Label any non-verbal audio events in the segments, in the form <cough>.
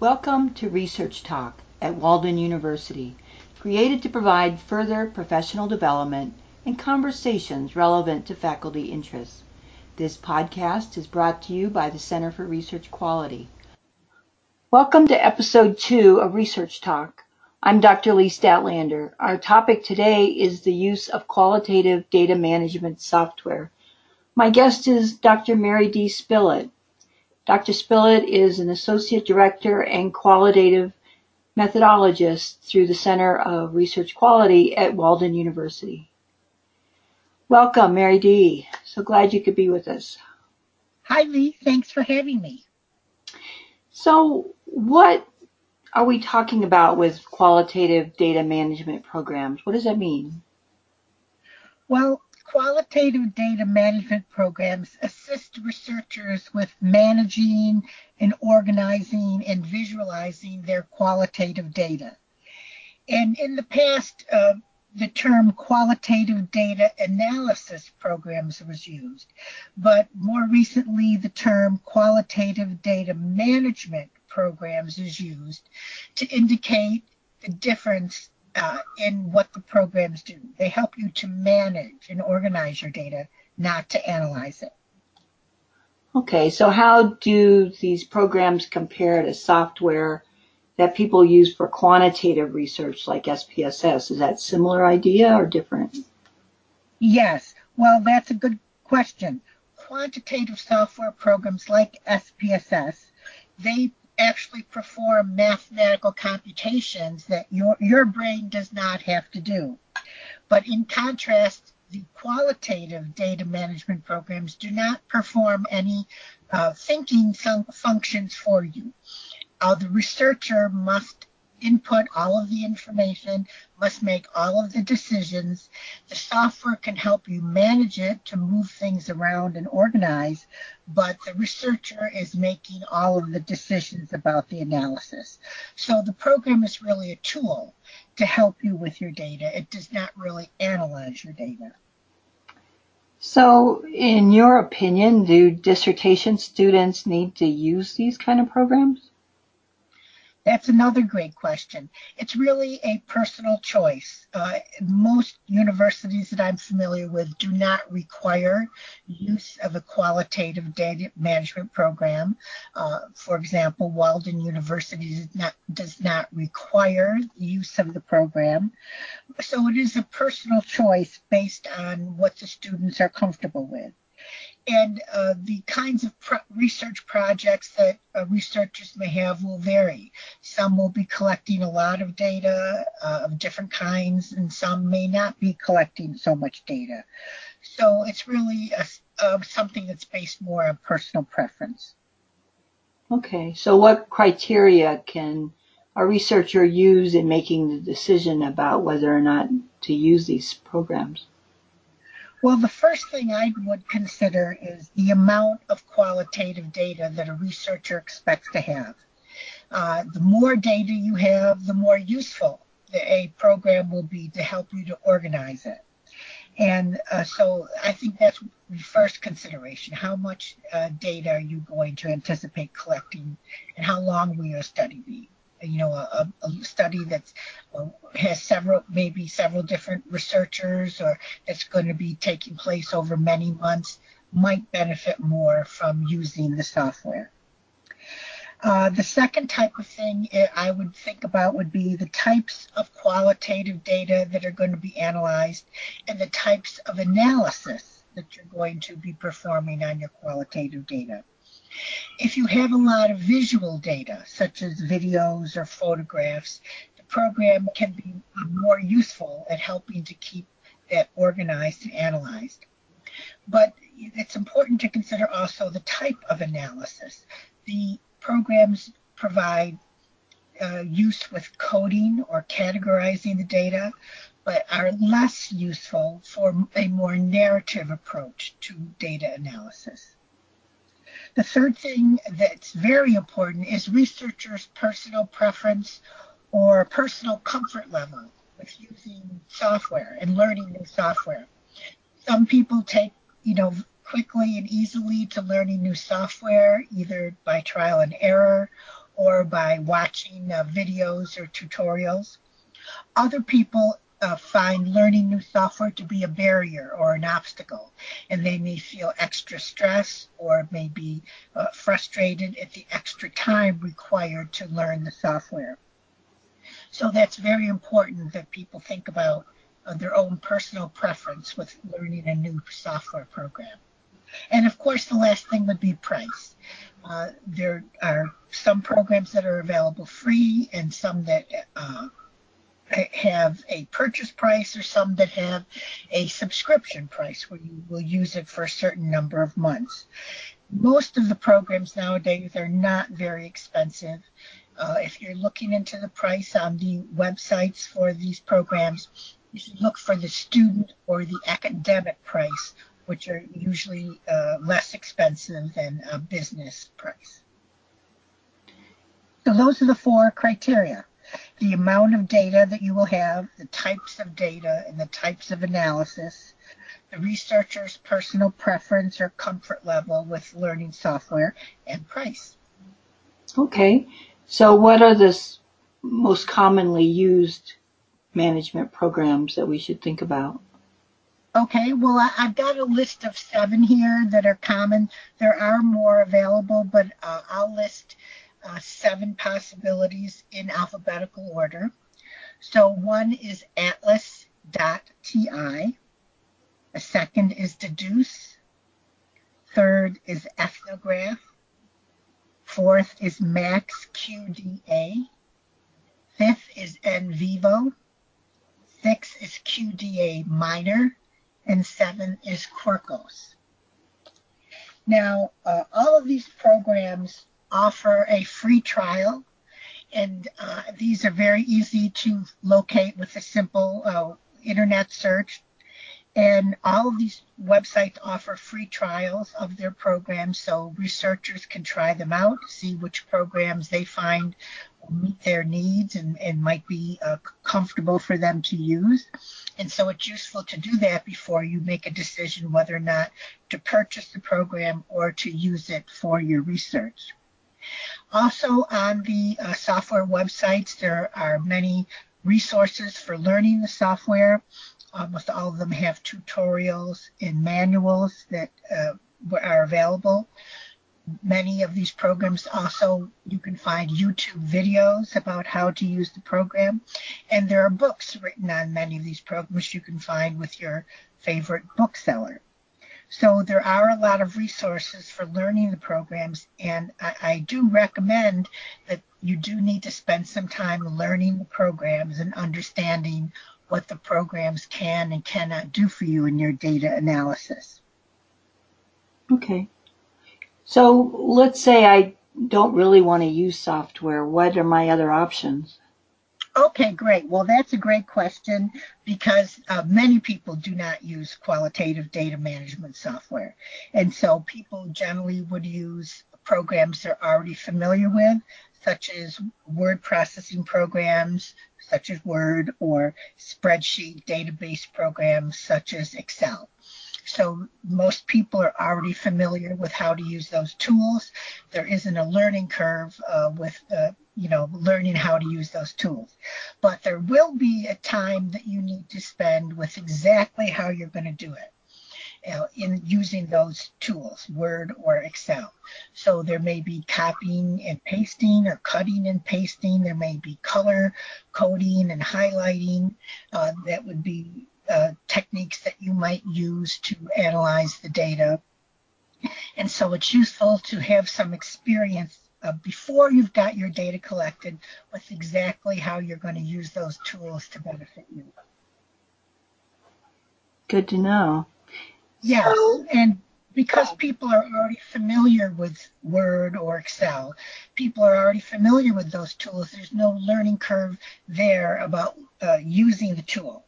Welcome to Research Talk at Walden University, created to provide further professional development and conversations relevant to faculty interests. This podcast is brought to you by the Center for Research Quality. Welcome to episode two of Research Talk. I'm Dr. Lee Stadtlander. Our topic today is the use of qualitative data management software. My guest is Dr. Mary D. Spillett. Dr. Spillett is an Associate Director and Qualitative Methodologist through the Center of Research Quality at Walden University. Welcome, Mary D. So glad you could be with us. Hi, Lee. Thanks for having me. So, what are we talking about with qualitative data management programs? What does that mean? Well, qualitative data management programs assist researchers with managing and organizing and visualizing their qualitative data. And in the past, uh, the term qualitative data analysis programs was used, but more recently the term qualitative data management programs is used to indicate the difference uh, in what the programs do. They help you to manage and organize your data, not to analyze it. Okay, so how do these programs compare to software that people use for quantitative research like SPSS? Is that similar idea or different? Yes, well, that's a good question. Quantitative software programs like SPSS, they actually perform mathematical computations that your, your brain does not have to do. But in contrast, the qualitative data management programs do not perform any uh, thinking fun- functions for you. Uh, the researcher must input all of the information, must make all of the decisions. The software can help you manage it to move things around and organize, but the researcher is making all of the decisions about the analysis. So the program is really a tool to help you with your data. It does not really analyze your data. So, in your opinion, do dissertation students need to use these kind of programs? That's another great question. It's really a personal choice. Uh, most universities that I'm familiar with do not require use of a qualitative data management program. Uh, for example, Walden University does not, does not require the use of the program. So it is a personal choice based on what the students are comfortable with and uh, the kinds of pro- research projects that uh, researchers may have will vary. Some will be collecting a lot of data uh, of different kinds, and some may not be collecting so much data. So it's really a, something that's based more on personal preference. Okay, so what criteria can a researcher use in making the decision about whether or not to use these programs? Well, the first thing I would consider is the amount of qualitative data that a researcher expects to have. Uh, the more data you have, the more useful a program will be to help you to organize it. And uh, so I think that's the first consideration. How much uh, data are you going to anticipate collecting and how long will your study be? You know, a, a study that uh, has several, maybe several different researchers or that's going to be taking place over many months might benefit more from using the software. Uh, the second type of thing I would think about would be the types of qualitative data that are going to be analyzed and the types of analysis that you're going to be performing on your qualitative data. If you have a lot of visual data, such as videos or photographs, the program can be more useful at helping to keep that organized and analyzed. But it's important to consider also the type of analysis. The programs provide uh, use with coding or categorizing the data, but are less useful for a more narrative approach to data analysis. The third thing that's very important is researchers' personal preference or personal comfort level with using software and learning new software. Some people take, you know, quickly and easily to learning new software, either by trial and error or by watching uh, videos or tutorials. Other people uh, find learning new software to be a barrier or an obstacle, and they may feel extra stress or may be uh, frustrated at the extra time required to learn the software. So that's very important that people think about uh, their own personal preference with learning a new software program. And of course, the last thing would be price. Uh, there are some programs that are available free and some that uh, have a purchase price or some that have a subscription price where you will use it for a certain number of months. Most of the programs nowadays are not very expensive. Uh, if you're looking into the price on the websites for these programs, you should look for the student or the academic price, which are usually uh, less expensive than a business price. So those are the four criteria the amount of data that you will have, the types of data, and the types of analysis, the researcher's personal preference or comfort level with learning software, and price. Okay, so what are the most commonly used management programs that we should think about? Okay, well, I, have got a list of seven here that are common. There are more available, but uh, I'll list uh, seven possibilities in alphabetical order. So one is atlas.ti. A second is Dedoose. Third is ethnograph. Fourth is MaxQDA. Fifth is NVivo. Sixth is QDA Miner. And seven is Quirkos. Now, uh, all of these programs offer a free trial, and uh, these are very easy to locate with a simple uh, internet search. And all of these websites offer free trials of their programs so researchers can try them out, see which programs they find meet their needs and, and might be uh, comfortable for them to use. And so it's useful to do that before you make a decision whether or not to purchase the program or to use it for your research. Also on the uh, software websites, there are many resources for learning the software. Almost all of them have tutorials and manuals that uh, are available. Many of these programs also, you can find YouTube videos about how to use the program. And there are books written on many of these programs you can find with your favorite bookseller. So there are a lot of resources for learning the programs, and I, I, do recommend that you do need to spend some time learning the programs and understanding what the programs can and cannot do for you in your data analysis. Okay. So let's say I don't really want to use software. What are my other options? Okay, great. Well, that's a great question because uh, many people do not use qualitative data management software. And so people generally would use programs they're already familiar with, such as word processing programs, such as Word, or spreadsheet database programs, such as Excel. So most people are already familiar with how to use those tools. There isn't a learning curve uh, with uh, you know, learning how to use those tools. But there will be a time that you need to spend with exactly how you're going to do it. In using those tools, Word or Excel. So there may be copying and pasting or cutting and pasting. There may be color coding and highlighting. Uh, that would be uh, techniques that you might use to analyze the data. And so it's useful to have some experience uh, before you've got your data collected with exactly how you're going to use those tools to benefit you. Good to know. Yes, so, and because people are already familiar with Word or Excel, people are already familiar with those tools. There's no learning curve there about uh, using the tool.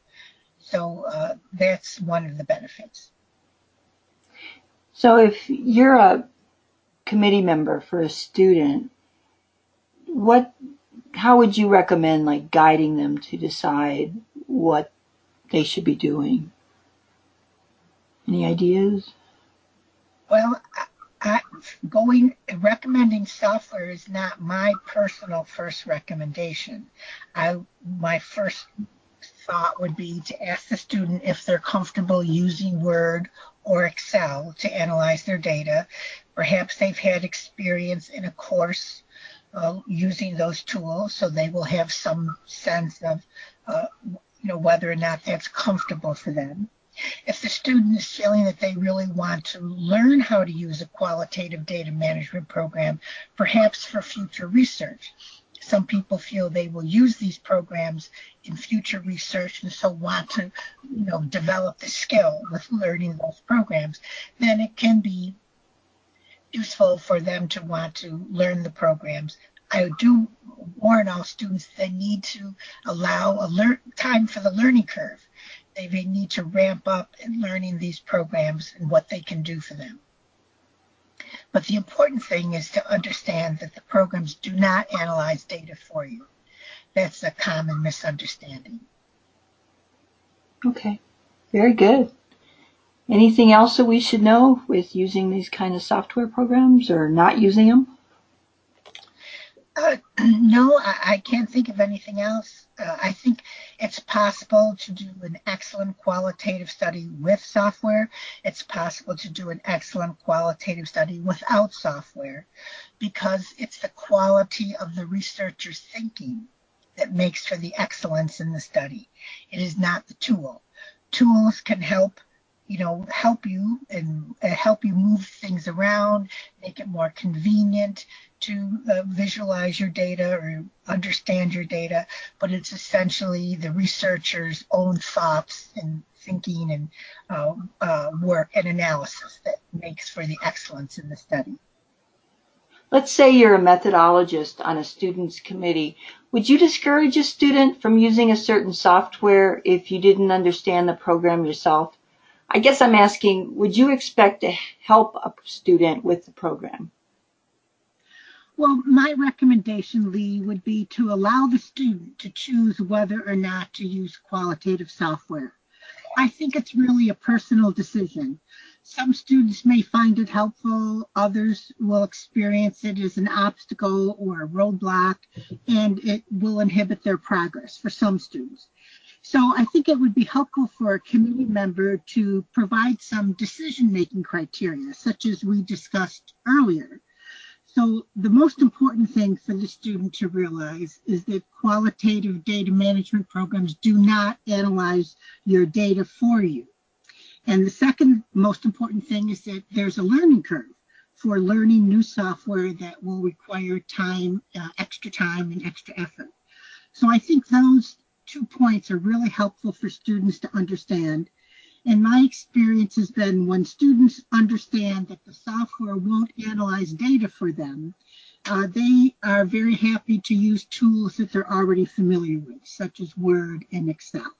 So uh, that's one of the benefits. So if you're a committee member for a student, what, how would you recommend like guiding them to decide what they should be doing? Any ideas? Well, I, going recommending software is not my personal first recommendation. I my first thought would be to ask the student if they're comfortable using Word or Excel to analyze their data. Perhaps they've had experience in a course uh, using those tools, so they will have some sense of uh, you know whether or not that's comfortable for them. If the student is feeling that they really want to learn how to use a qualitative data management program, perhaps for future research, some people feel they will use these programs in future research and so want to you know develop the skill with learning those programs then it can be useful for them to want to learn the programs I do warn all students they need to allow a time for the learning curve. They may need to ramp up in learning these programs and what they can do for them. But the important thing is to understand that the programs do not analyze data for you. That's a common misunderstanding. Okay, very good. Anything else that we should know with using these kind of software programs or not using them? Uh, <clears throat> no, I, I, can't think of anything else. Uh, I think it's possible to do an excellent qualitative study with software. It's possible to do an excellent qualitative study without software because it's the quality of the researcher's thinking that makes for the excellence in the study. It is not the tool. Tools can help you know, help you and uh, help you move things around, make it more convenient to uh, visualize your data or understand your data. But it's essentially the researcher's own thoughts and thinking and uh, uh work and analysis that makes for the excellence in the study. Let's say you're a methodologist on a student's committee. Would you discourage a student from using a certain software if you didn't understand the program yourself? I guess I'm asking, would you expect to help a student with the program? Well, my recommendation, Lee, would be to allow the student to choose whether or not to use qualitative software. I think it's really a personal decision. Some students may find it helpful, others will experience it as an obstacle or a roadblock, and it will inhibit their progress for some students. So I think it would be helpful for a committee member to provide some decision-making criteria, such as we discussed earlier. So the most important thing for the student to realize is that qualitative data management programs do not analyze your data for you. And the second most important thing is that there's a learning curve for learning new software that will require time, uh, extra time and extra effort. So I think those two points are really helpful for students to understand. And my experience has been when students understand that the software won't analyze data for them, uh, they are very happy to use tools that they're already familiar with, such as Word and Excel.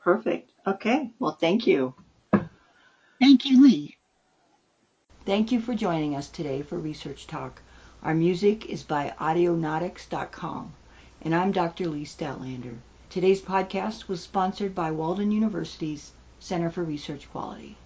Perfect. Okay. Well, thank you. Thank you, Lee. Thank you for joining us today for Research Talk. Our music is by audionautix.com and I'm Dr. Lee Stadtlander. Today's podcast was sponsored by Walden University's Center for Research Quality.